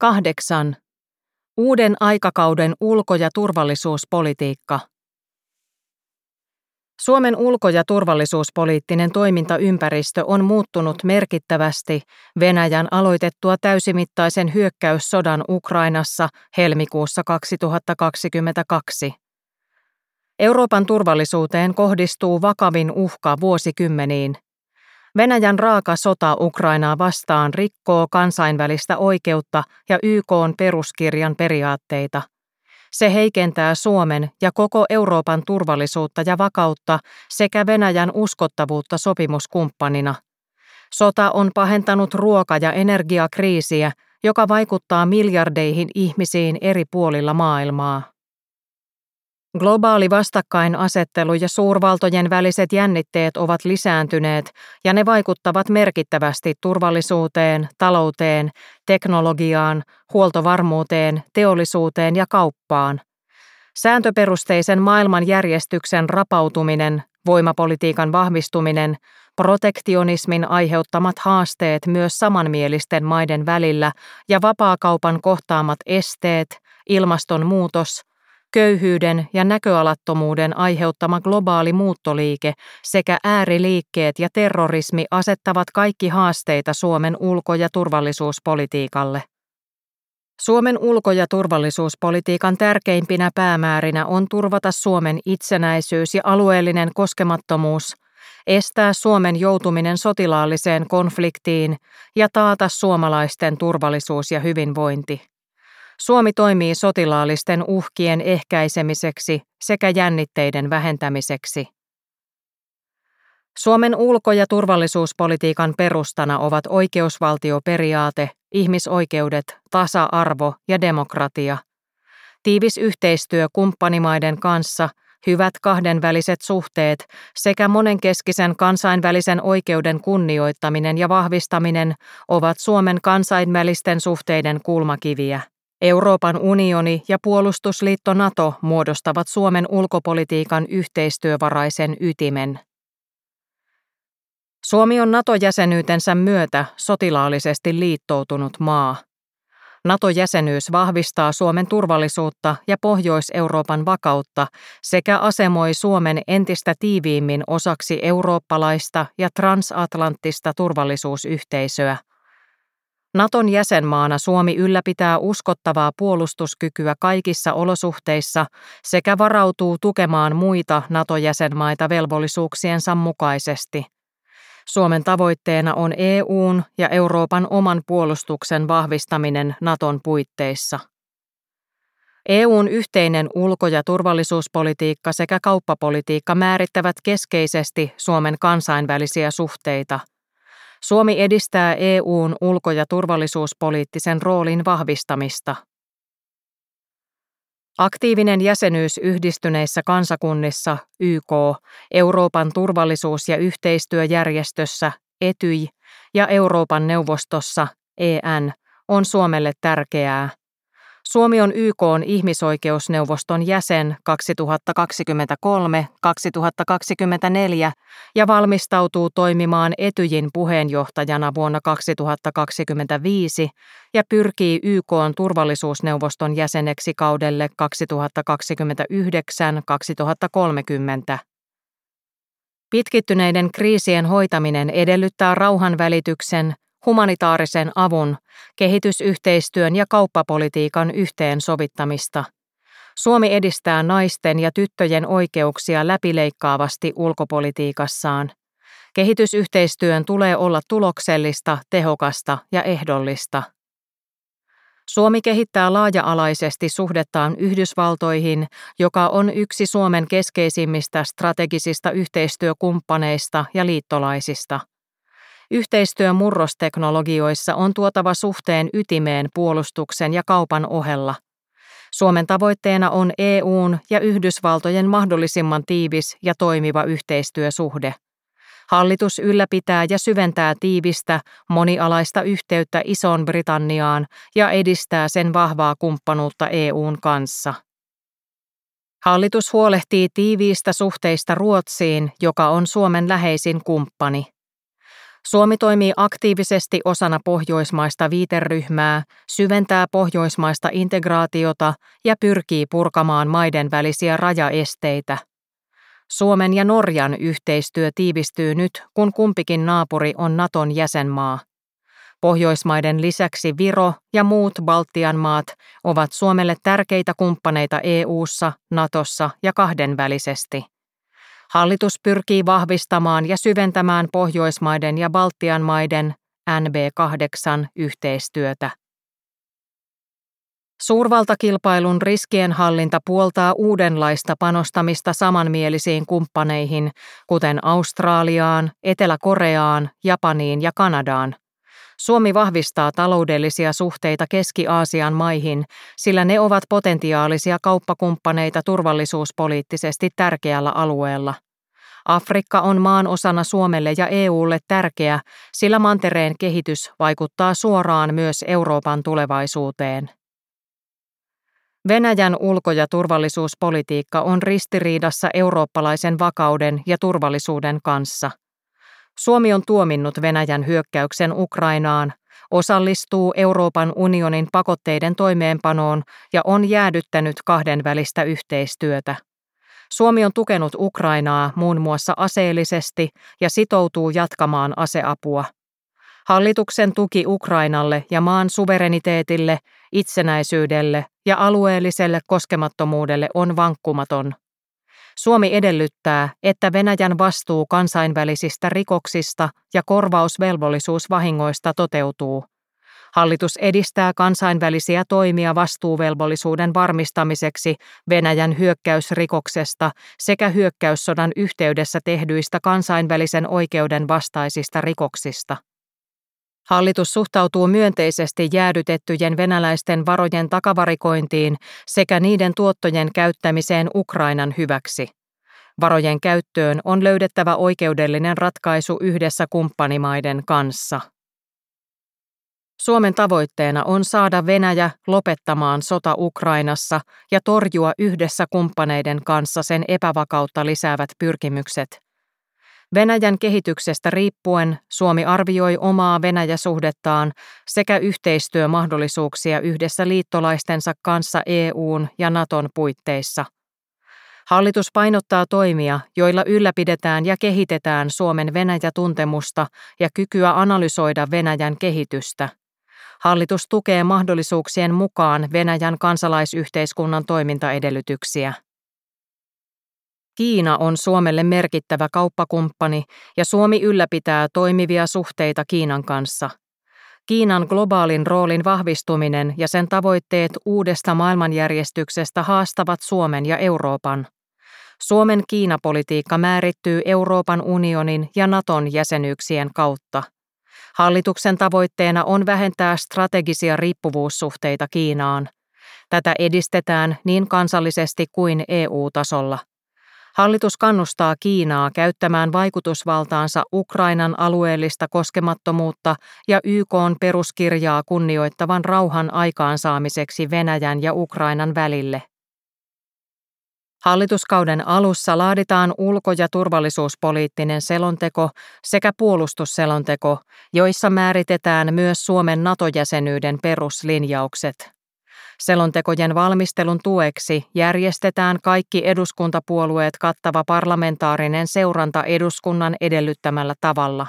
8. Uuden aikakauden ulko- ja turvallisuuspolitiikka. Suomen ulko- ja turvallisuuspoliittinen toimintaympäristö on muuttunut merkittävästi Venäjän aloitettua täysimittaisen hyökkäyssodan Ukrainassa helmikuussa 2022. Euroopan turvallisuuteen kohdistuu vakavin uhka vuosikymmeniin – Venäjän raaka sota Ukrainaa vastaan rikkoo kansainvälistä oikeutta ja YK peruskirjan periaatteita. Se heikentää Suomen ja koko Euroopan turvallisuutta ja vakautta sekä Venäjän uskottavuutta sopimuskumppanina. Sota on pahentanut ruoka- ja energiakriisiä, joka vaikuttaa miljardeihin ihmisiin eri puolilla maailmaa. Globaali vastakkainasettelu ja suurvaltojen väliset jännitteet ovat lisääntyneet ja ne vaikuttavat merkittävästi turvallisuuteen, talouteen, teknologiaan, huoltovarmuuteen, teollisuuteen ja kauppaan. Sääntöperusteisen maailmanjärjestyksen rapautuminen, voimapolitiikan vahvistuminen, protektionismin aiheuttamat haasteet myös samanmielisten maiden välillä ja vapaakaupan kohtaamat esteet, ilmastonmuutos – köyhyyden ja näköalattomuuden aiheuttama globaali muuttoliike sekä ääriliikkeet ja terrorismi asettavat kaikki haasteita Suomen ulko- ja turvallisuuspolitiikalle. Suomen ulko- ja turvallisuuspolitiikan tärkeimpinä päämäärinä on turvata Suomen itsenäisyys ja alueellinen koskemattomuus, estää Suomen joutuminen sotilaalliseen konfliktiin ja taata suomalaisten turvallisuus ja hyvinvointi. Suomi toimii sotilaallisten uhkien ehkäisemiseksi sekä jännitteiden vähentämiseksi. Suomen ulko- ja turvallisuuspolitiikan perustana ovat oikeusvaltioperiaate, ihmisoikeudet, tasa-arvo ja demokratia. Tiivis yhteistyö kumppanimaiden kanssa, hyvät kahdenväliset suhteet sekä monenkeskisen kansainvälisen oikeuden kunnioittaminen ja vahvistaminen ovat Suomen kansainvälisten suhteiden kulmakiviä. Euroopan unioni ja puolustusliitto NATO muodostavat Suomen ulkopolitiikan yhteistyövaraisen ytimen. Suomi on NATO-jäsenyytensä myötä sotilaallisesti liittoutunut maa. NATO-jäsenyys vahvistaa Suomen turvallisuutta ja Pohjois-Euroopan vakautta sekä asemoi Suomen entistä tiiviimmin osaksi eurooppalaista ja transatlanttista turvallisuusyhteisöä – Naton jäsenmaana Suomi ylläpitää uskottavaa puolustuskykyä kaikissa olosuhteissa sekä varautuu tukemaan muita NATO-jäsenmaita velvollisuuksiensa mukaisesti. Suomen tavoitteena on EUn ja Euroopan oman puolustuksen vahvistaminen Naton puitteissa. EUn yhteinen ulko- ja turvallisuuspolitiikka sekä kauppapolitiikka määrittävät keskeisesti Suomen kansainvälisiä suhteita – Suomi edistää EUn ulko- ja turvallisuuspoliittisen roolin vahvistamista. Aktiivinen jäsenyys yhdistyneissä kansakunnissa YK, Euroopan turvallisuus- ja yhteistyöjärjestössä Etyj ja Euroopan neuvostossa EN on Suomelle tärkeää. Suomi on YK on ihmisoikeusneuvoston jäsen 2023-2024 ja valmistautuu toimimaan Etyjin puheenjohtajana vuonna 2025 ja pyrkii YK on turvallisuusneuvoston jäseneksi kaudelle 2029-2030. Pitkittyneiden kriisien hoitaminen edellyttää rauhanvälityksen, humanitaarisen avun, kehitysyhteistyön ja kauppapolitiikan yhteensovittamista. Suomi edistää naisten ja tyttöjen oikeuksia läpileikkaavasti ulkopolitiikassaan. Kehitysyhteistyön tulee olla tuloksellista, tehokasta ja ehdollista. Suomi kehittää laaja-alaisesti suhdettaan Yhdysvaltoihin, joka on yksi Suomen keskeisimmistä strategisista yhteistyökumppaneista ja liittolaisista. Yhteistyö murrosteknologioissa on tuotava suhteen ytimeen puolustuksen ja kaupan ohella. Suomen tavoitteena on EUn ja Yhdysvaltojen mahdollisimman tiivis ja toimiva yhteistyösuhde. Hallitus ylläpitää ja syventää tiivistä, monialaista yhteyttä Isoon Britanniaan ja edistää sen vahvaa kumppanuutta EUn kanssa. Hallitus huolehtii tiiviistä suhteista Ruotsiin, joka on Suomen läheisin kumppani. Suomi toimii aktiivisesti osana pohjoismaista viiteryhmää, syventää pohjoismaista integraatiota ja pyrkii purkamaan maiden välisiä rajaesteitä. Suomen ja Norjan yhteistyö tiivistyy nyt, kun kumpikin naapuri on Naton jäsenmaa. Pohjoismaiden lisäksi Viro ja muut Baltian maat ovat Suomelle tärkeitä kumppaneita EU:ssa, Natossa ja kahdenvälisesti. Hallitus pyrkii vahvistamaan ja syventämään Pohjoismaiden ja Baltian maiden NB8 yhteistyötä. Suurvaltakilpailun riskienhallinta puoltaa uudenlaista panostamista samanmielisiin kumppaneihin, kuten Australiaan, Etelä-Koreaan, Japaniin ja Kanadaan. Suomi vahvistaa taloudellisia suhteita Keski-Aasian maihin, sillä ne ovat potentiaalisia kauppakumppaneita turvallisuuspoliittisesti tärkeällä alueella. Afrikka on maan osana Suomelle ja EUlle tärkeä, sillä mantereen kehitys vaikuttaa suoraan myös Euroopan tulevaisuuteen. Venäjän ulko- ja turvallisuuspolitiikka on ristiriidassa eurooppalaisen vakauden ja turvallisuuden kanssa – Suomi on tuominnut Venäjän hyökkäyksen Ukrainaan, osallistuu Euroopan unionin pakotteiden toimeenpanoon ja on jäädyttänyt kahdenvälistä yhteistyötä. Suomi on tukenut Ukrainaa muun muassa aseellisesti ja sitoutuu jatkamaan aseapua. Hallituksen tuki Ukrainalle ja maan suvereniteetille, itsenäisyydelle ja alueelliselle koskemattomuudelle on vankkumaton. Suomi edellyttää, että Venäjän vastuu kansainvälisistä rikoksista ja korvausvelvollisuus vahingoista toteutuu. Hallitus edistää kansainvälisiä toimia vastuuvelvollisuuden varmistamiseksi Venäjän hyökkäysrikoksesta sekä hyökkäyssodan yhteydessä tehdyistä kansainvälisen oikeuden vastaisista rikoksista. Hallitus suhtautuu myönteisesti jäädytettyjen venäläisten varojen takavarikointiin sekä niiden tuottojen käyttämiseen Ukrainan hyväksi. Varojen käyttöön on löydettävä oikeudellinen ratkaisu yhdessä kumppanimaiden kanssa. Suomen tavoitteena on saada Venäjä lopettamaan sota Ukrainassa ja torjua yhdessä kumppaneiden kanssa sen epävakautta lisäävät pyrkimykset – Venäjän kehityksestä riippuen Suomi arvioi omaa Venäjä-suhdettaan sekä yhteistyömahdollisuuksia yhdessä liittolaistensa kanssa EUn ja Naton puitteissa. Hallitus painottaa toimia, joilla ylläpidetään ja kehitetään Suomen Venäjä-tuntemusta ja kykyä analysoida Venäjän kehitystä. Hallitus tukee mahdollisuuksien mukaan Venäjän kansalaisyhteiskunnan toimintaedellytyksiä. Kiina on Suomelle merkittävä kauppakumppani ja Suomi ylläpitää toimivia suhteita Kiinan kanssa. Kiinan globaalin roolin vahvistuminen ja sen tavoitteet uudesta maailmanjärjestyksestä haastavat Suomen ja Euroopan. Suomen Kiinapolitiikka määrittyy Euroopan unionin ja Naton jäsenyyksien kautta. Hallituksen tavoitteena on vähentää strategisia riippuvuussuhteita Kiinaan. Tätä edistetään niin kansallisesti kuin EU-tasolla. Hallitus kannustaa Kiinaa käyttämään vaikutusvaltaansa Ukrainan alueellista koskemattomuutta ja YK peruskirjaa kunnioittavan rauhan aikaansaamiseksi Venäjän ja Ukrainan välille. Hallituskauden alussa laaditaan ulko- ja turvallisuuspoliittinen selonteko sekä puolustusselonteko, joissa määritetään myös Suomen NATO-jäsenyyden peruslinjaukset. Selontekojen valmistelun tueksi järjestetään kaikki eduskuntapuolueet kattava parlamentaarinen seuranta eduskunnan edellyttämällä tavalla.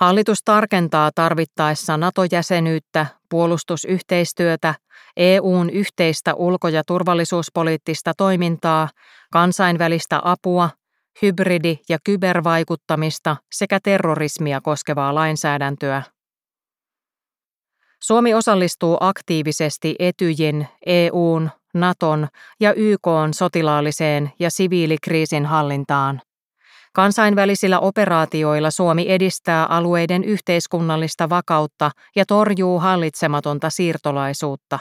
Hallitus tarkentaa tarvittaessa NATO-jäsenyyttä, puolustusyhteistyötä, EUn yhteistä ulko- ja turvallisuuspoliittista toimintaa, kansainvälistä apua, hybridi- ja kybervaikuttamista sekä terrorismia koskevaa lainsäädäntöä. Suomi osallistuu aktiivisesti Etyjin, EUn, Naton ja YKn sotilaalliseen ja siviilikriisin hallintaan. Kansainvälisillä operaatioilla Suomi edistää alueiden yhteiskunnallista vakautta ja torjuu hallitsematonta siirtolaisuutta.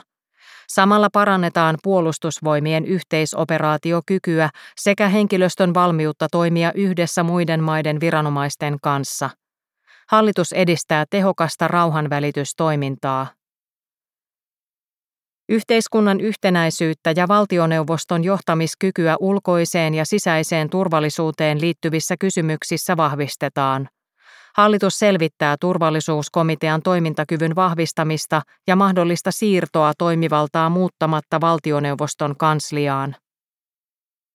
Samalla parannetaan puolustusvoimien yhteisoperaatiokykyä sekä henkilöstön valmiutta toimia yhdessä muiden maiden viranomaisten kanssa – Hallitus edistää tehokasta rauhanvälitystoimintaa. Yhteiskunnan yhtenäisyyttä ja valtioneuvoston johtamiskykyä ulkoiseen ja sisäiseen turvallisuuteen liittyvissä kysymyksissä vahvistetaan. Hallitus selvittää turvallisuuskomitean toimintakyvyn vahvistamista ja mahdollista siirtoa toimivaltaa muuttamatta valtioneuvoston kansliaan.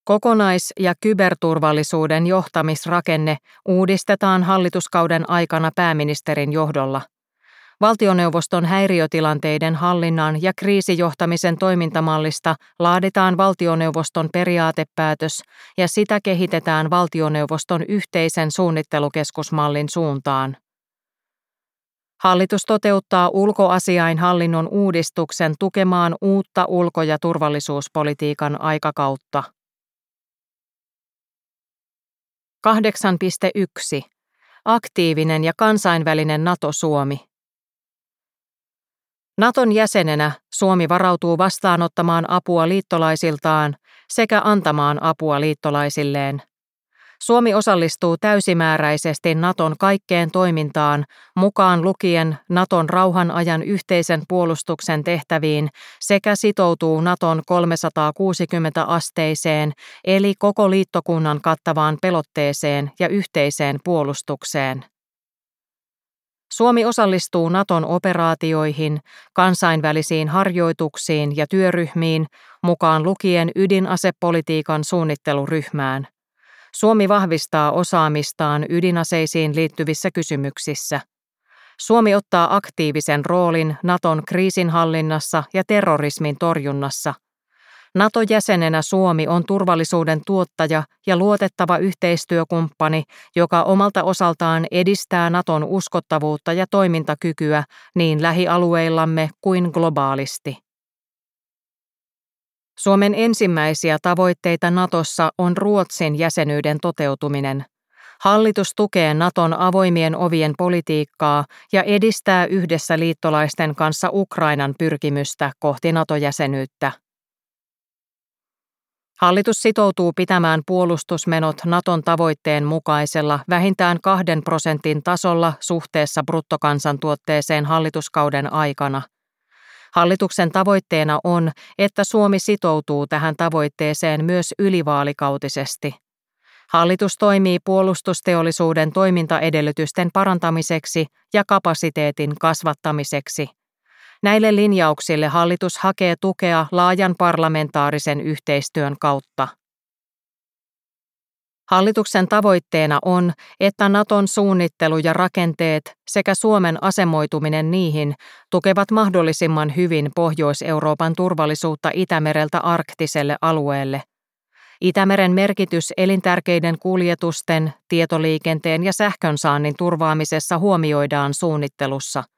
Kokonais- ja kyberturvallisuuden johtamisrakenne uudistetaan hallituskauden aikana pääministerin johdolla. Valtioneuvoston häiriötilanteiden hallinnan ja kriisijohtamisen toimintamallista laaditaan valtioneuvoston periaatepäätös ja sitä kehitetään valtioneuvoston yhteisen suunnittelukeskusmallin suuntaan. Hallitus toteuttaa ulkoasiainhallinnon uudistuksen tukemaan uutta ulko- ja turvallisuuspolitiikan aikakautta. 8.1. Aktiivinen ja kansainvälinen NATO-Suomi. Naton jäsenenä Suomi varautuu vastaanottamaan apua liittolaisiltaan sekä antamaan apua liittolaisilleen. Suomi osallistuu täysimääräisesti Naton kaikkeen toimintaan, mukaan lukien Naton rauhan ajan yhteisen puolustuksen tehtäviin sekä sitoutuu Naton 360-asteiseen eli koko liittokunnan kattavaan pelotteeseen ja yhteiseen puolustukseen. Suomi osallistuu Naton operaatioihin, kansainvälisiin harjoituksiin ja työryhmiin, mukaan lukien ydinasepolitiikan suunnitteluryhmään. Suomi vahvistaa osaamistaan ydinaseisiin liittyvissä kysymyksissä. Suomi ottaa aktiivisen roolin Naton kriisinhallinnassa ja terrorismin torjunnassa – NATO-jäsenenä Suomi on turvallisuuden tuottaja ja luotettava yhteistyökumppani, joka omalta osaltaan edistää Naton uskottavuutta ja toimintakykyä niin lähialueillamme kuin globaalisti. Suomen ensimmäisiä tavoitteita Natossa on Ruotsin jäsenyyden toteutuminen. Hallitus tukee Naton avoimien ovien politiikkaa ja edistää yhdessä liittolaisten kanssa Ukrainan pyrkimystä kohti NATO-jäsenyyttä. Hallitus sitoutuu pitämään puolustusmenot Naton tavoitteen mukaisella vähintään kahden prosentin tasolla suhteessa bruttokansantuotteeseen hallituskauden aikana. Hallituksen tavoitteena on, että Suomi sitoutuu tähän tavoitteeseen myös ylivaalikautisesti. Hallitus toimii puolustusteollisuuden toimintaedellytysten parantamiseksi ja kapasiteetin kasvattamiseksi. Näille linjauksille hallitus hakee tukea laajan parlamentaarisen yhteistyön kautta. Hallituksen tavoitteena on, että Naton suunnittelu ja rakenteet sekä Suomen asemoituminen niihin tukevat mahdollisimman hyvin Pohjois-Euroopan turvallisuutta Itämereltä arktiselle alueelle. Itämeren merkitys elintärkeiden kuljetusten, tietoliikenteen ja sähkönsaannin turvaamisessa huomioidaan suunnittelussa –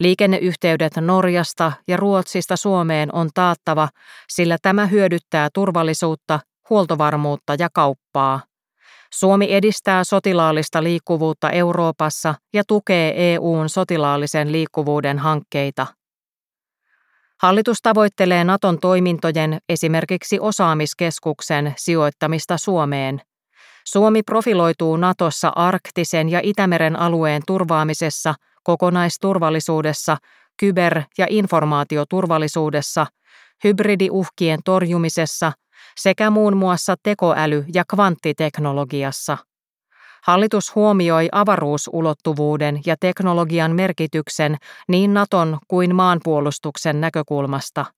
Liikenneyhteydet Norjasta ja Ruotsista Suomeen on taattava, sillä tämä hyödyttää turvallisuutta, huoltovarmuutta ja kauppaa. Suomi edistää sotilaallista liikkuvuutta Euroopassa ja tukee EUn sotilaallisen liikkuvuuden hankkeita. Hallitus tavoittelee Naton toimintojen, esimerkiksi osaamiskeskuksen, sijoittamista Suomeen. Suomi profiloituu Natossa arktisen ja Itämeren alueen turvaamisessa – kokonaisturvallisuudessa, kyber- ja informaatioturvallisuudessa, hybridiuhkien torjumisessa sekä muun muassa tekoäly- ja kvanttiteknologiassa. Hallitus huomioi avaruusulottuvuuden ja teknologian merkityksen niin Naton kuin maanpuolustuksen näkökulmasta –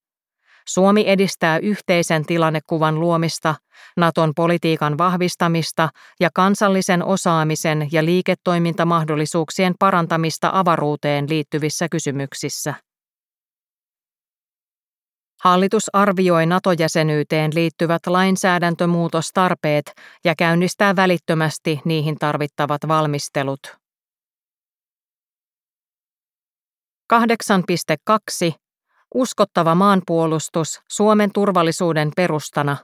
Suomi edistää yhteisen tilannekuvan luomista, Naton politiikan vahvistamista ja kansallisen osaamisen ja liiketoimintamahdollisuuksien parantamista avaruuteen liittyvissä kysymyksissä. Hallitus arvioi NATO-jäsenyyteen liittyvät lainsäädäntömuutostarpeet ja käynnistää välittömästi niihin tarvittavat valmistelut. 8.2 Uskottava maanpuolustus Suomen turvallisuuden perustana.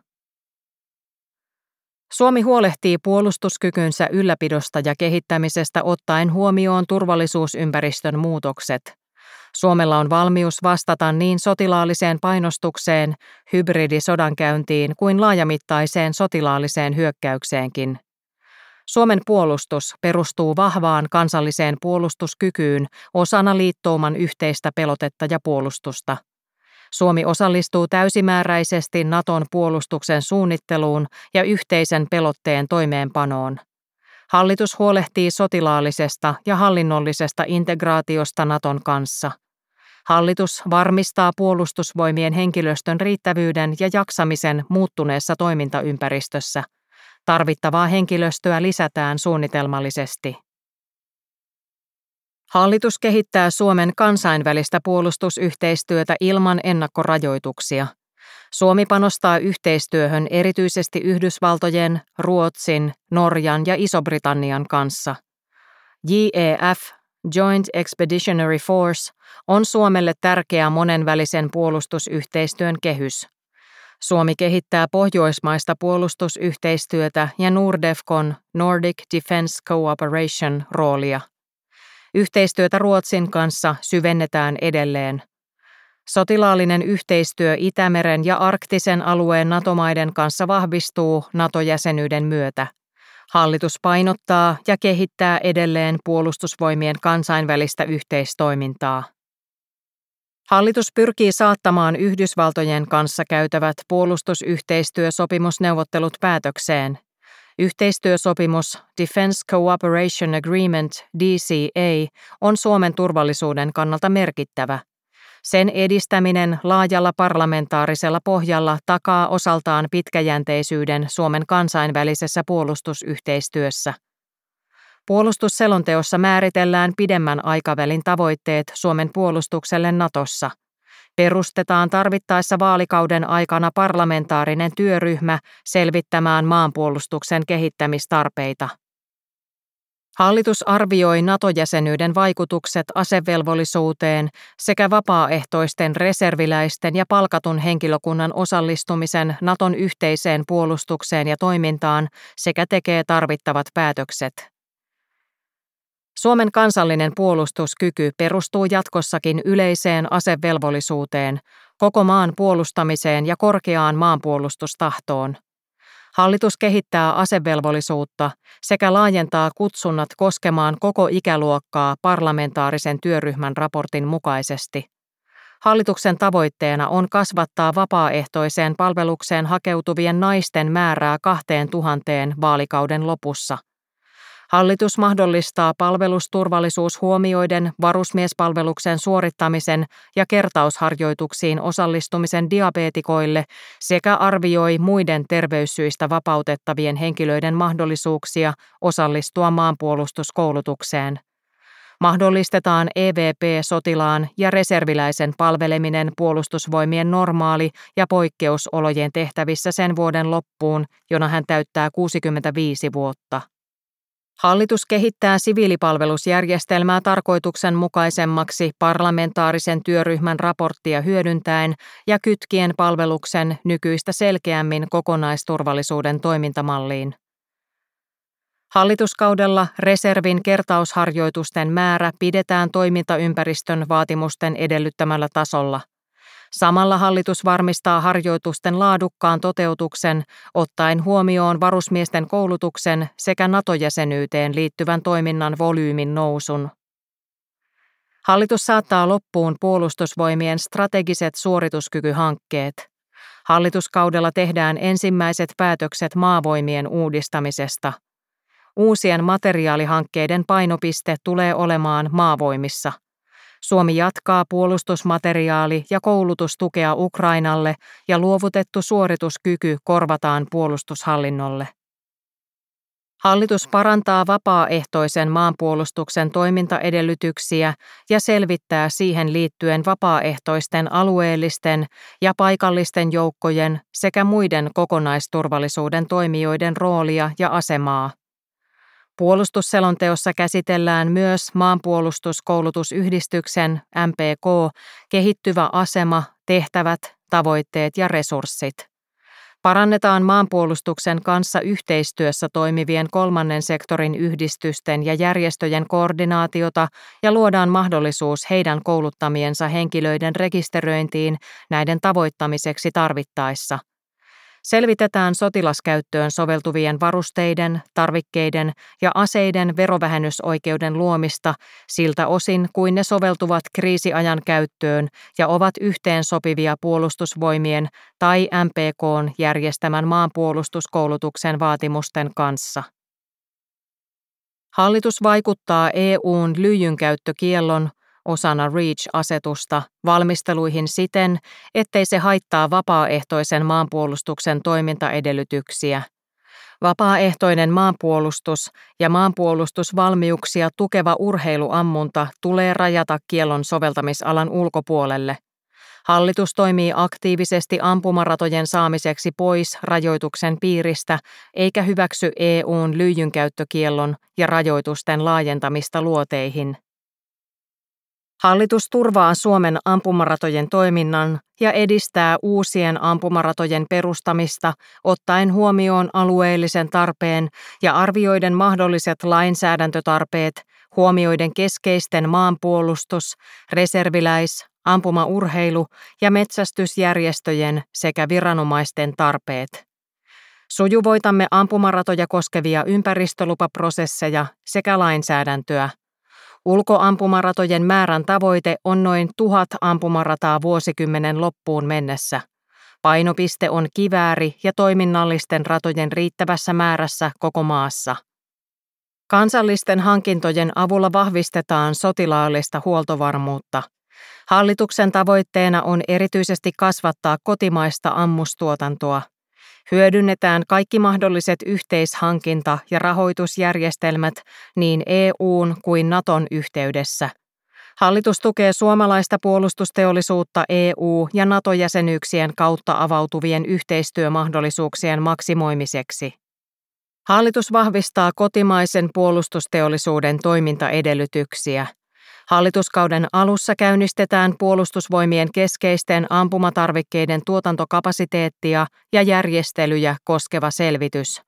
Suomi huolehtii puolustuskykynsä ylläpidosta ja kehittämisestä ottaen huomioon turvallisuusympäristön muutokset. Suomella on valmius vastata niin sotilaalliseen painostukseen, hybridisodankäyntiin kuin laajamittaiseen sotilaalliseen hyökkäykseenkin. Suomen puolustus perustuu vahvaan kansalliseen puolustuskykyyn osana liittouman yhteistä pelotetta ja puolustusta. Suomi osallistuu täysimääräisesti Naton puolustuksen suunnitteluun ja yhteisen pelotteen toimeenpanoon. Hallitus huolehtii sotilaallisesta ja hallinnollisesta integraatiosta Naton kanssa. Hallitus varmistaa puolustusvoimien henkilöstön riittävyyden ja jaksamisen muuttuneessa toimintaympäristössä. Tarvittavaa henkilöstöä lisätään suunnitelmallisesti. Hallitus kehittää Suomen kansainvälistä puolustusyhteistyötä ilman ennakkorajoituksia. Suomi panostaa yhteistyöhön erityisesti Yhdysvaltojen, Ruotsin, Norjan ja Iso-Britannian kanssa. JEF, Joint Expeditionary Force, on Suomelle tärkeä monenvälisen puolustusyhteistyön kehys. Suomi kehittää pohjoismaista puolustusyhteistyötä ja Nordefcon Nordic Defence Cooperation roolia. Yhteistyötä Ruotsin kanssa syvennetään edelleen. Sotilaallinen yhteistyö Itämeren ja arktisen alueen NATO-maiden kanssa vahvistuu NATO-jäsenyyden myötä. Hallitus painottaa ja kehittää edelleen puolustusvoimien kansainvälistä yhteistoimintaa. Hallitus pyrkii saattamaan Yhdysvaltojen kanssa käytävät puolustusyhteistyösopimusneuvottelut päätökseen Yhteistyösopimus Defense Cooperation Agreement DCA on Suomen turvallisuuden kannalta merkittävä. Sen edistäminen laajalla parlamentaarisella pohjalla takaa osaltaan pitkäjänteisyyden Suomen kansainvälisessä puolustusyhteistyössä. Puolustusselonteossa määritellään pidemmän aikavälin tavoitteet Suomen puolustukselle Natossa – perustetaan tarvittaessa vaalikauden aikana parlamentaarinen työryhmä selvittämään maanpuolustuksen kehittämistarpeita. Hallitus arvioi NATO-jäsenyyden vaikutukset asevelvollisuuteen sekä vapaaehtoisten reserviläisten ja palkatun henkilökunnan osallistumisen Naton yhteiseen puolustukseen ja toimintaan sekä tekee tarvittavat päätökset. Suomen kansallinen puolustuskyky perustuu jatkossakin yleiseen asevelvollisuuteen, koko maan puolustamiseen ja korkeaan maanpuolustustahtoon. Hallitus kehittää asevelvollisuutta sekä laajentaa kutsunnat koskemaan koko ikäluokkaa parlamentaarisen työryhmän raportin mukaisesti. Hallituksen tavoitteena on kasvattaa vapaaehtoiseen palvelukseen hakeutuvien naisten määrää kahteen tuhanteen vaalikauden lopussa – Hallitus mahdollistaa palvelusturvallisuus huomioiden varusmiespalveluksen suorittamisen ja kertausharjoituksiin osallistumisen diabeetikoille sekä arvioi muiden terveyssyistä vapautettavien henkilöiden mahdollisuuksia osallistua maanpuolustuskoulutukseen. Mahdollistetaan EVP-sotilaan ja reserviläisen palveleminen puolustusvoimien normaali- ja poikkeusolojen tehtävissä sen vuoden loppuun, jona hän täyttää 65 vuotta. Hallitus kehittää siviilipalvelusjärjestelmää tarkoituksenmukaisemmaksi parlamentaarisen työryhmän raporttia hyödyntäen ja kytkien palveluksen nykyistä selkeämmin kokonaisturvallisuuden toimintamalliin. Hallituskaudella reservin kertausharjoitusten määrä pidetään toimintaympäristön vaatimusten edellyttämällä tasolla – Samalla hallitus varmistaa harjoitusten laadukkaan toteutuksen ottaen huomioon varusmiesten koulutuksen sekä NATO-jäsenyyteen liittyvän toiminnan volyymin nousun. Hallitus saattaa loppuun puolustusvoimien strategiset suorituskykyhankkeet. Hallituskaudella tehdään ensimmäiset päätökset maavoimien uudistamisesta. Uusien materiaalihankkeiden painopiste tulee olemaan maavoimissa – Suomi jatkaa puolustusmateriaali- ja koulutustukea Ukrainalle ja luovutettu suorituskyky korvataan puolustushallinnolle. Hallitus parantaa vapaaehtoisen maanpuolustuksen toimintaedellytyksiä ja selvittää siihen liittyen vapaaehtoisten alueellisten ja paikallisten joukkojen sekä muiden kokonaisturvallisuuden toimijoiden roolia ja asemaa. Puolustusselonteossa käsitellään myös maanpuolustuskoulutusyhdistyksen MPK kehittyvä asema, tehtävät, tavoitteet ja resurssit. Parannetaan maanpuolustuksen kanssa yhteistyössä toimivien kolmannen sektorin yhdistysten ja järjestöjen koordinaatiota ja luodaan mahdollisuus heidän kouluttamiensa henkilöiden rekisteröintiin näiden tavoittamiseksi tarvittaessa – Selvitetään sotilaskäyttöön soveltuvien varusteiden, tarvikkeiden ja aseiden verovähennysoikeuden luomista siltä osin kuin ne soveltuvat kriisiajan käyttöön ja ovat yhteensopivia puolustusvoimien tai MPKn järjestämän maanpuolustuskoulutuksen vaatimusten kanssa. Hallitus vaikuttaa EUn lyijynkäyttökiellon osana REACH-asetusta valmisteluihin siten, ettei se haittaa vapaaehtoisen maanpuolustuksen toimintaedellytyksiä. Vapaaehtoinen maanpuolustus ja maanpuolustusvalmiuksia tukeva urheiluammunta tulee rajata kiellon soveltamisalan ulkopuolelle. Hallitus toimii aktiivisesti ampumaratojen saamiseksi pois rajoituksen piiristä eikä hyväksy EUn lyijynkäyttökiellon ja rajoitusten laajentamista luoteihin. Hallitus turvaa Suomen ampumaratojen toiminnan ja edistää uusien ampumaratojen perustamista ottaen huomioon alueellisen tarpeen ja arvioiden mahdolliset lainsäädäntötarpeet huomioiden keskeisten maanpuolustus, reserviläis, ampumaurheilu ja metsästysjärjestöjen sekä viranomaisten tarpeet. Sujuvoitamme ampumaratoja koskevia ympäristölupaprosesseja sekä lainsäädäntöä – Ulkoampumaratojen määrän tavoite on noin tuhat ampumarataa vuosikymmenen loppuun mennessä. Painopiste on kivääri- ja toiminnallisten ratojen riittävässä määrässä koko maassa. Kansallisten hankintojen avulla vahvistetaan sotilaallista huoltovarmuutta. Hallituksen tavoitteena on erityisesti kasvattaa kotimaista ammustuotantoa. Hyödynnetään kaikki mahdolliset yhteishankinta- ja rahoitusjärjestelmät niin EUn kuin Naton yhteydessä. Hallitus tukee suomalaista puolustusteollisuutta EU- ja NATO-jäsenyyksien kautta avautuvien yhteistyömahdollisuuksien maksimoimiseksi. Hallitus vahvistaa kotimaisen puolustusteollisuuden toimintaedellytyksiä – Hallituskauden alussa käynnistetään puolustusvoimien keskeisten ampumatarvikkeiden tuotantokapasiteettia ja järjestelyjä koskeva selvitys.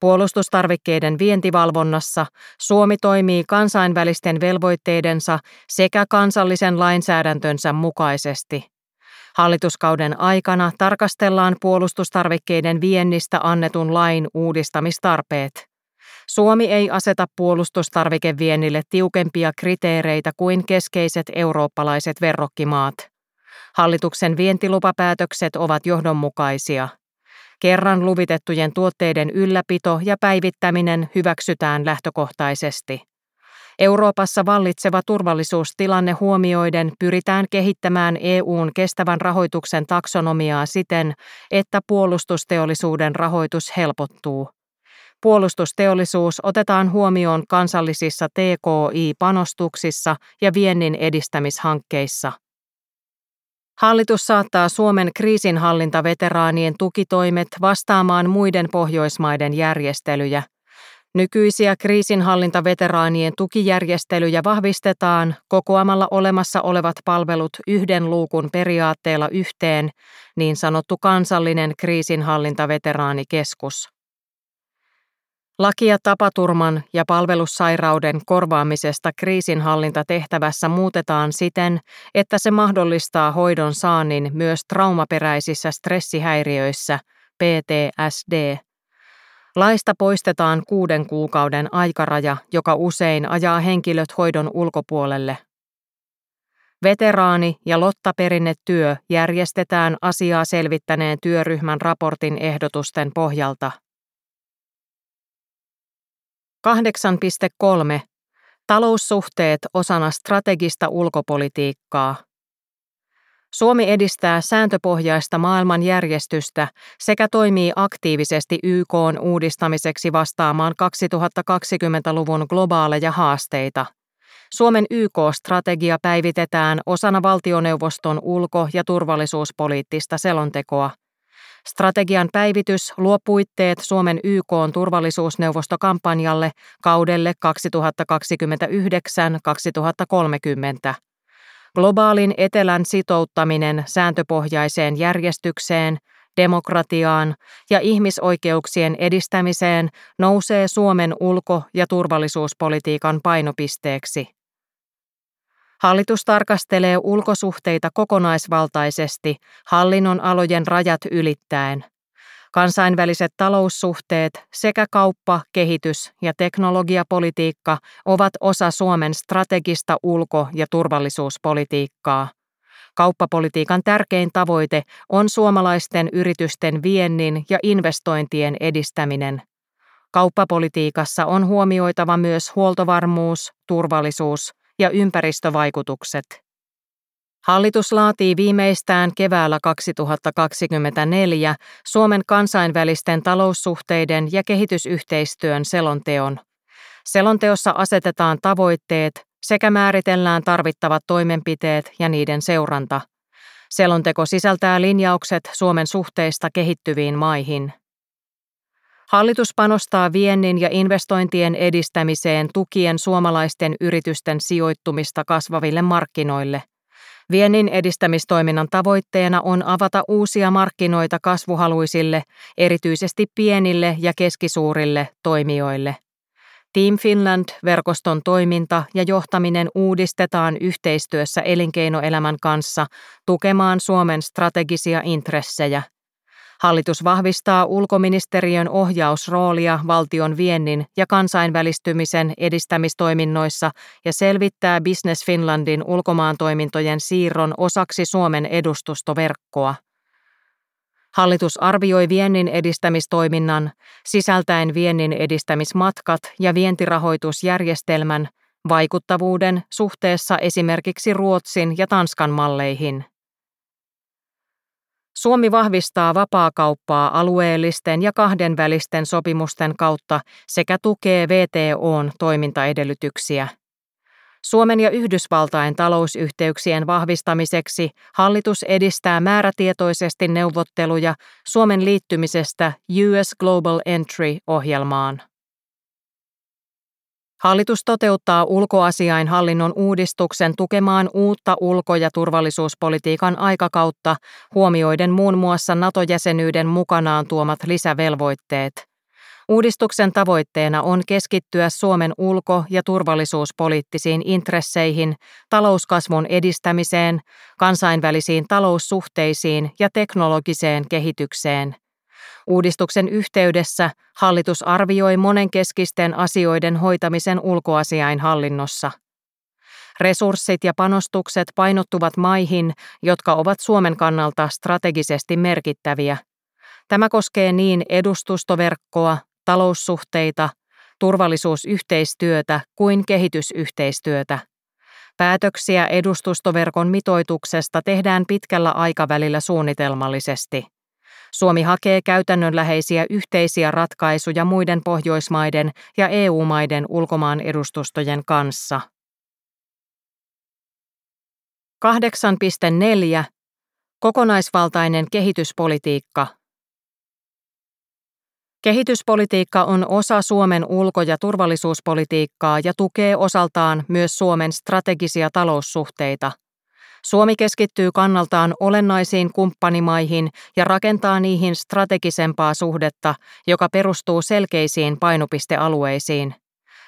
Puolustustarvikkeiden vientivalvonnassa Suomi toimii kansainvälisten velvoitteidensa sekä kansallisen lainsäädäntönsä mukaisesti. Hallituskauden aikana tarkastellaan puolustustarvikkeiden viennistä annetun lain uudistamistarpeet. Suomi ei aseta puolustustarvikeviennille tiukempia kriteereitä kuin keskeiset eurooppalaiset verrokkimaat. Hallituksen vientilupapäätökset ovat johdonmukaisia. Kerran luvitettujen tuotteiden ylläpito ja päivittäminen hyväksytään lähtökohtaisesti. Euroopassa vallitseva turvallisuustilanne huomioiden pyritään kehittämään EUn kestävän rahoituksen taksonomiaa siten, että puolustusteollisuuden rahoitus helpottuu. Puolustusteollisuus otetaan huomioon kansallisissa TKI-panostuksissa ja viennin edistämishankkeissa. Hallitus saattaa Suomen kriisinhallintaveteraanien tukitoimet vastaamaan muiden Pohjoismaiden järjestelyjä. Nykyisiä kriisinhallintaveteraanien tukijärjestelyjä vahvistetaan kokoamalla olemassa olevat palvelut yhden luukun periaatteella yhteen, niin sanottu kansallinen kriisinhallintaveteraanikeskus. Lakia tapaturman ja palvelussairauden korvaamisesta kriisinhallintatehtävässä muutetaan siten, että se mahdollistaa hoidon saannin myös traumaperäisissä stressihäiriöissä, PTSD. Laista poistetaan kuuden kuukauden aikaraja, joka usein ajaa henkilöt hoidon ulkopuolelle. Veteraani- ja lottaperinnetyö järjestetään asiaa selvittäneen työryhmän raportin ehdotusten pohjalta. 8.3. Taloussuhteet osana strategista ulkopolitiikkaa. Suomi edistää sääntöpohjaista maailmanjärjestystä sekä toimii aktiivisesti YK uudistamiseksi vastaamaan 2020-luvun globaaleja haasteita. Suomen YK-strategia päivitetään osana valtioneuvoston ulko- ja turvallisuuspoliittista selontekoa – Strategian päivitys luo puitteet Suomen YK turvallisuusneuvostokampanjalle kaudelle 2029-2030. Globaalin etelän sitouttaminen sääntöpohjaiseen järjestykseen, demokratiaan ja ihmisoikeuksien edistämiseen nousee Suomen ulko- ja turvallisuuspolitiikan painopisteeksi. Hallitus tarkastelee ulkosuhteita kokonaisvaltaisesti hallinnon alojen rajat ylittäen. Kansainväliset taloussuhteet sekä kauppa, kehitys ja teknologiapolitiikka ovat osa Suomen strategista ulko- ja turvallisuuspolitiikkaa. Kauppapolitiikan tärkein tavoite on suomalaisten yritysten viennin ja investointien edistäminen – Kauppapolitiikassa on huomioitava myös huoltovarmuus, turvallisuus ja ympäristövaikutukset. Hallitus laatii viimeistään keväällä 2024 Suomen kansainvälisten taloussuhteiden ja kehitysyhteistyön selonteon. Selonteossa asetetaan tavoitteet sekä määritellään tarvittavat toimenpiteet ja niiden seuranta. Selonteko sisältää linjaukset Suomen suhteista kehittyviin maihin. Hallitus panostaa viennin ja investointien edistämiseen tukien suomalaisten yritysten sijoittumista kasvaville markkinoille. Viennin edistämistoiminnan tavoitteena on avata uusia markkinoita kasvuhaluisille, erityisesti pienille ja keskisuurille toimijoille. Team Finland-verkoston toiminta ja johtaminen uudistetaan yhteistyössä elinkeinoelämän kanssa tukemaan Suomen strategisia intressejä – Hallitus vahvistaa ulkoministeriön ohjausroolia valtion viennin ja kansainvälistymisen edistämistoiminnoissa ja selvittää Business Finlandin ulkomaantoimintojen siirron osaksi Suomen edustustoverkkoa. Hallitus arvioi viennin edistämistoiminnan sisältäen viennin edistämismatkat ja vientirahoitusjärjestelmän vaikuttavuuden suhteessa esimerkiksi Ruotsin ja Tanskan malleihin. Suomi vahvistaa vapaakauppaa alueellisten ja kahdenvälisten sopimusten kautta sekä tukee VTOn toimintaedellytyksiä. Suomen ja Yhdysvaltain talousyhteyksien vahvistamiseksi hallitus edistää määrätietoisesti neuvotteluja Suomen liittymisestä US Global Entry-ohjelmaan. Hallitus toteuttaa ulkoasiainhallinnon uudistuksen tukemaan uutta ulko- ja turvallisuuspolitiikan aikakautta huomioiden muun muassa NATO-jäsenyyden mukanaan tuomat lisävelvoitteet. Uudistuksen tavoitteena on keskittyä Suomen ulko- ja turvallisuuspoliittisiin intresseihin, talouskasvun edistämiseen, kansainvälisiin taloussuhteisiin ja teknologiseen kehitykseen – Uudistuksen yhteydessä hallitus arvioi monenkeskisten asioiden hoitamisen ulkoasiainhallinnossa. Resurssit ja panostukset painottuvat maihin, jotka ovat Suomen kannalta strategisesti merkittäviä. Tämä koskee niin edustustoverkkoa, taloussuhteita, turvallisuusyhteistyötä kuin kehitysyhteistyötä. Päätöksiä edustustoverkon mitoituksesta tehdään pitkällä aikavälillä suunnitelmallisesti. Suomi hakee käytännönläheisiä yhteisiä ratkaisuja muiden Pohjoismaiden ja EU-maiden ulkomaan edustustojen kanssa. 8.4. Kokonaisvaltainen kehityspolitiikka. Kehityspolitiikka on osa Suomen ulko- ja turvallisuuspolitiikkaa ja tukee osaltaan myös Suomen strategisia taloussuhteita – Suomi keskittyy kannaltaan olennaisiin kumppanimaihin ja rakentaa niihin strategisempaa suhdetta, joka perustuu selkeisiin painopistealueisiin.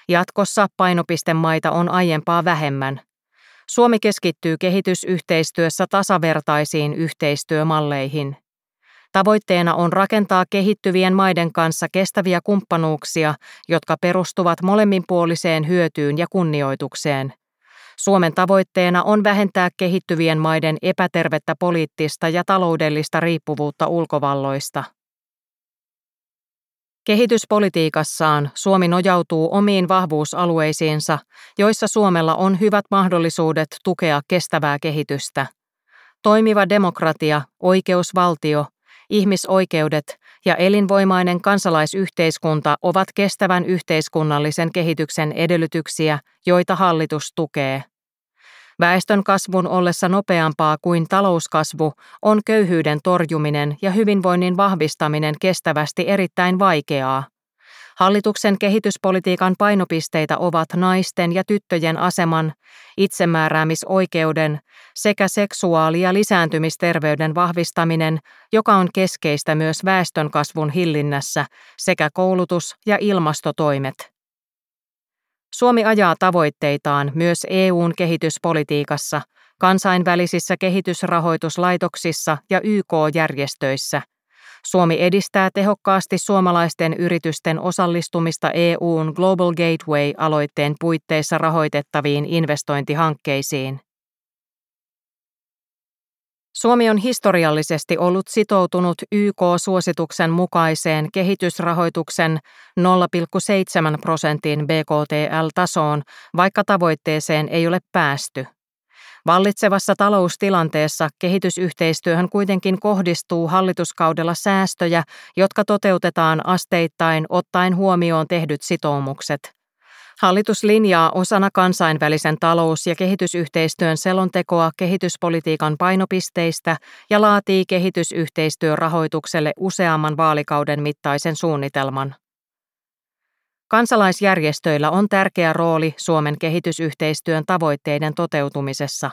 Jatkossa painopistemaita on aiempaa vähemmän. Suomi keskittyy kehitysyhteistyössä tasavertaisiin yhteistyömalleihin. Tavoitteena on rakentaa kehittyvien maiden kanssa kestäviä kumppanuuksia, jotka perustuvat molemminpuoliseen hyötyyn ja kunnioitukseen – Suomen tavoitteena on vähentää kehittyvien maiden epätervettä poliittista ja taloudellista riippuvuutta ulkovalloista. Kehityspolitiikassaan Suomi nojautuu omiin vahvuusalueisiinsa, joissa Suomella on hyvät mahdollisuudet tukea kestävää kehitystä. Toimiva demokratia, oikeusvaltio, ihmisoikeudet ja elinvoimainen kansalaisyhteiskunta ovat kestävän yhteiskunnallisen kehityksen edellytyksiä, joita hallitus tukee. Väestön kasvun ollessa nopeampaa kuin talouskasvu on köyhyyden torjuminen ja hyvinvoinnin vahvistaminen kestävästi erittäin vaikeaa. Hallituksen kehityspolitiikan painopisteitä ovat naisten ja tyttöjen aseman, itsemääräämisoikeuden sekä seksuaali- ja lisääntymisterveyden vahvistaminen, joka on keskeistä myös väestönkasvun hillinnässä, sekä koulutus- ja ilmastotoimet. Suomi ajaa tavoitteitaan myös EUn kehityspolitiikassa, kansainvälisissä kehitysrahoituslaitoksissa ja YK-järjestöissä – Suomi edistää tehokkaasti suomalaisten yritysten osallistumista EUn Global Gateway-aloitteen puitteissa rahoitettaviin investointihankkeisiin. Suomi on historiallisesti ollut sitoutunut YK-suosituksen mukaiseen kehitysrahoituksen 0,7 prosentin BKTL-tasoon, vaikka tavoitteeseen ei ole päästy. Vallitsevassa taloustilanteessa kehitysyhteistyöhön kuitenkin kohdistuu hallituskaudella säästöjä, jotka toteutetaan asteittain ottaen huomioon tehdyt sitoumukset – Hallitus linjaa osana kansainvälisen talous- ja kehitysyhteistyön selontekoa kehityspolitiikan painopisteistä ja laatii kehitysyhteistyörahoitukselle useamman vaalikauden mittaisen suunnitelman. Kansalaisjärjestöillä on tärkeä rooli Suomen kehitysyhteistyön tavoitteiden toteutumisessa.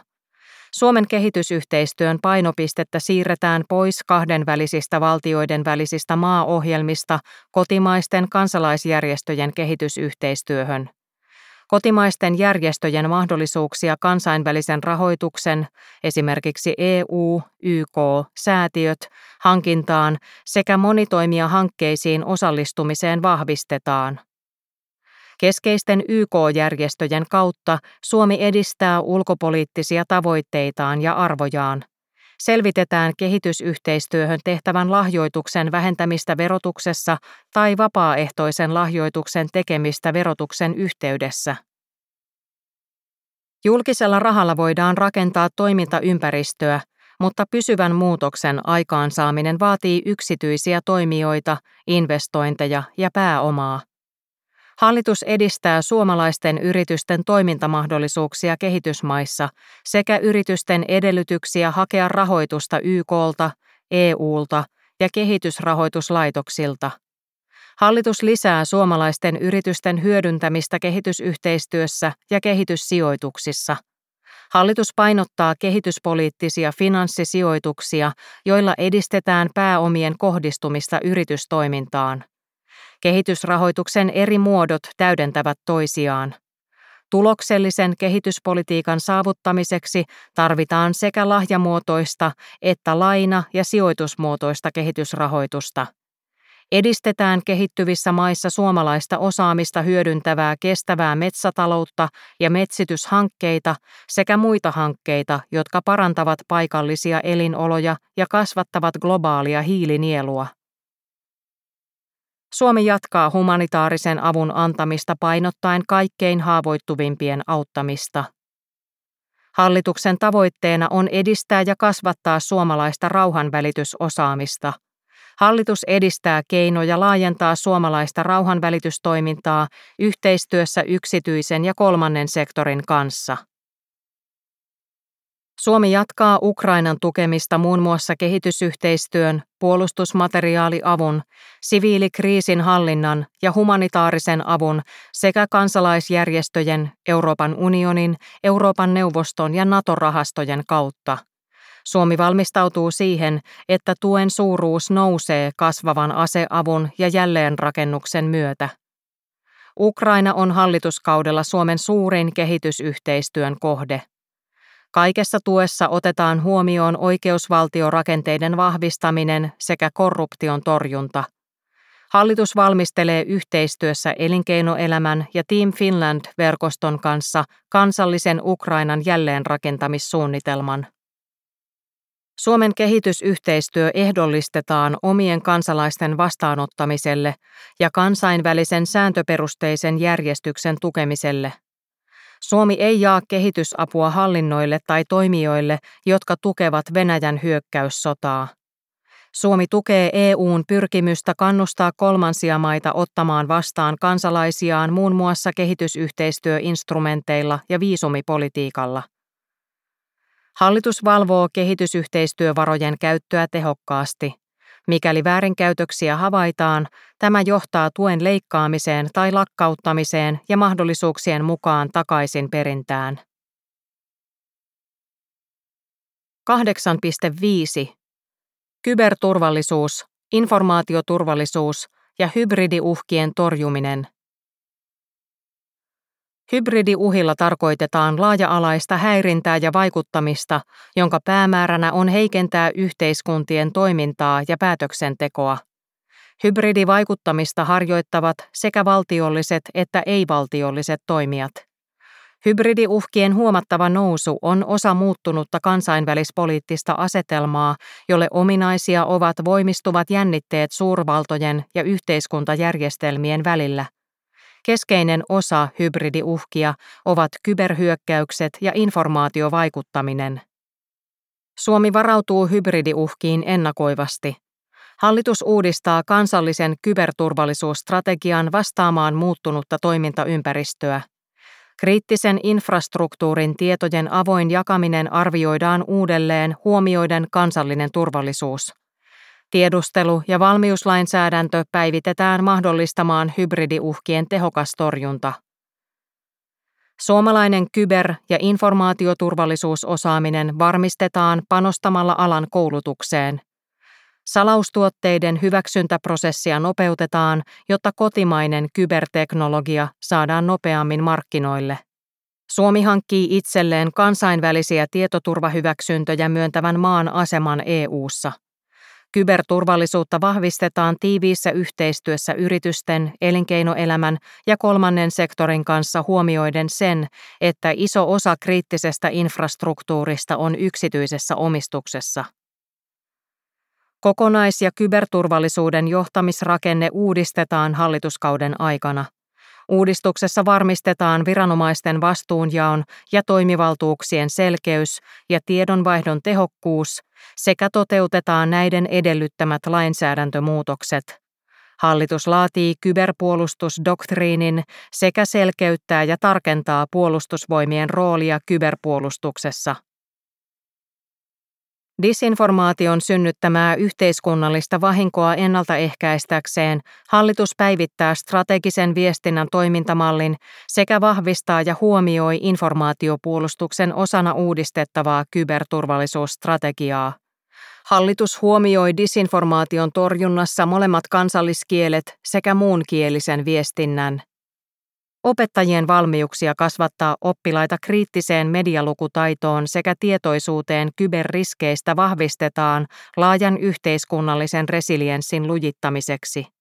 Suomen kehitysyhteistyön painopistettä siirretään pois kahdenvälisistä valtioiden välisistä maaohjelmista kotimaisten kansalaisjärjestöjen kehitysyhteistyöhön. Kotimaisten järjestöjen mahdollisuuksia kansainvälisen rahoituksen, esimerkiksi EU, YK, säätiöt, hankintaan sekä monitoimia hankkeisiin osallistumiseen vahvistetaan. Keskeisten YK-järjestöjen kautta Suomi edistää ulkopoliittisia tavoitteitaan ja arvojaan. Selvitetään kehitysyhteistyöhön tehtävän lahjoituksen vähentämistä verotuksessa tai vapaaehtoisen lahjoituksen tekemistä verotuksen yhteydessä. Julkisella rahalla voidaan rakentaa toimintaympäristöä, mutta pysyvän muutoksen aikaansaaminen vaatii yksityisiä toimijoita, investointeja ja pääomaa. Hallitus edistää suomalaisten yritysten toimintamahdollisuuksia kehitysmaissa sekä yritysten edellytyksiä hakea rahoitusta YKlta, EUlta ja kehitysrahoituslaitoksilta. Hallitus lisää suomalaisten yritysten hyödyntämistä kehitysyhteistyössä ja kehityssijoituksissa. Hallitus painottaa kehityspoliittisia finanssisijoituksia, joilla edistetään pääomien kohdistumista yritystoimintaan. Kehitysrahoituksen eri muodot täydentävät toisiaan. Tuloksellisen kehityspolitiikan saavuttamiseksi tarvitaan sekä lahjamuotoista että laina- ja sijoitusmuotoista kehitysrahoitusta. Edistetään kehittyvissä maissa suomalaista osaamista hyödyntävää kestävää metsätaloutta ja metsityshankkeita sekä muita hankkeita, jotka parantavat paikallisia elinoloja ja kasvattavat globaalia hiilinielua. Suomi jatkaa humanitaarisen avun antamista painottaen kaikkein haavoittuvimpien auttamista. Hallituksen tavoitteena on edistää ja kasvattaa suomalaista rauhanvälitysosaamista. Hallitus edistää keinoja laajentaa suomalaista rauhanvälitystoimintaa yhteistyössä yksityisen ja kolmannen sektorin kanssa. Suomi jatkaa Ukrainan tukemista muun muassa kehitysyhteistyön, puolustusmateriaaliavun, siviilikriisin hallinnan ja humanitaarisen avun sekä kansalaisjärjestöjen, Euroopan unionin, Euroopan neuvoston ja NATO-rahastojen kautta. Suomi valmistautuu siihen, että tuen suuruus nousee kasvavan aseavun ja jälleenrakennuksen myötä. Ukraina on hallituskaudella Suomen suurin kehitysyhteistyön kohde. Kaikessa tuessa otetaan huomioon oikeusvaltiorakenteiden vahvistaminen sekä korruption torjunta. Hallitus valmistelee yhteistyössä elinkeinoelämän ja Team Finland-verkoston kanssa kansallisen Ukrainan jälleenrakentamissuunnitelman. Suomen kehitysyhteistyö ehdollistetaan omien kansalaisten vastaanottamiselle ja kansainvälisen sääntöperusteisen järjestyksen tukemiselle – Suomi ei jaa kehitysapua hallinnoille tai toimijoille, jotka tukevat Venäjän hyökkäyssotaa. Suomi tukee EUn pyrkimystä kannustaa kolmansia maita ottamaan vastaan kansalaisiaan muun muassa kehitysyhteistyöinstrumenteilla ja viisumipolitiikalla. Hallitus valvoo kehitysyhteistyövarojen käyttöä tehokkaasti – Mikäli väärinkäytöksiä havaitaan, tämä johtaa tuen leikkaamiseen tai lakkauttamiseen ja mahdollisuuksien mukaan takaisin perintään. 8.5. Kyberturvallisuus, informaatioturvallisuus ja hybridiuhkien torjuminen – Hybridiuhilla tarkoitetaan laaja-alaista häirintää ja vaikuttamista, jonka päämääränä on heikentää yhteiskuntien toimintaa ja päätöksentekoa. Hybridivaikuttamista harjoittavat sekä valtiolliset että ei-valtiolliset toimijat. Hybridiuhkien huomattava nousu on osa muuttunutta kansainvälispoliittista asetelmaa, jolle ominaisia ovat voimistuvat jännitteet suurvaltojen ja yhteiskuntajärjestelmien välillä. Keskeinen osa hybridiuhkia ovat kyberhyökkäykset ja informaatiovaikuttaminen. Suomi varautuu hybridiuhkiin ennakoivasti. Hallitus uudistaa kansallisen kyberturvallisuusstrategian vastaamaan muuttunutta toimintaympäristöä. Kriittisen infrastruktuurin tietojen avoin jakaminen arvioidaan uudelleen huomioiden kansallinen turvallisuus. Tiedustelu- ja valmiuslainsäädäntö päivitetään mahdollistamaan hybridiuhkien tehokas torjunta. Suomalainen kyber- ja informaatioturvallisuusosaaminen varmistetaan panostamalla alan koulutukseen. Salaustuotteiden hyväksyntäprosessia nopeutetaan, jotta kotimainen kyberteknologia saadaan nopeammin markkinoille. Suomi hankkii itselleen kansainvälisiä tietoturvahyväksyntöjä myöntävän maan aseman EU:ssa. Kyberturvallisuutta vahvistetaan tiiviissä yhteistyössä yritysten, elinkeinoelämän ja kolmannen sektorin kanssa huomioiden sen, että iso osa kriittisestä infrastruktuurista on yksityisessä omistuksessa. Kokonais- ja kyberturvallisuuden johtamisrakenne uudistetaan hallituskauden aikana. Uudistuksessa varmistetaan viranomaisten vastuunjaon ja toimivaltuuksien selkeys ja tiedonvaihdon tehokkuus sekä toteutetaan näiden edellyttämät lainsäädäntömuutokset. Hallitus laatii kyberpuolustusdoktriinin sekä selkeyttää ja tarkentaa puolustusvoimien roolia kyberpuolustuksessa. Disinformaation synnyttämää yhteiskunnallista vahinkoa ennaltaehkäistäkseen hallitus päivittää strategisen viestinnän toimintamallin sekä vahvistaa ja huomioi informaatiopuolustuksen osana uudistettavaa kyberturvallisuusstrategiaa. Hallitus huomioi disinformaation torjunnassa molemmat kansalliskielet sekä muun kielisen viestinnän. Opettajien valmiuksia kasvattaa oppilaita kriittiseen medialukutaitoon sekä tietoisuuteen kyberriskeistä vahvistetaan laajan yhteiskunnallisen resilienssin lujittamiseksi.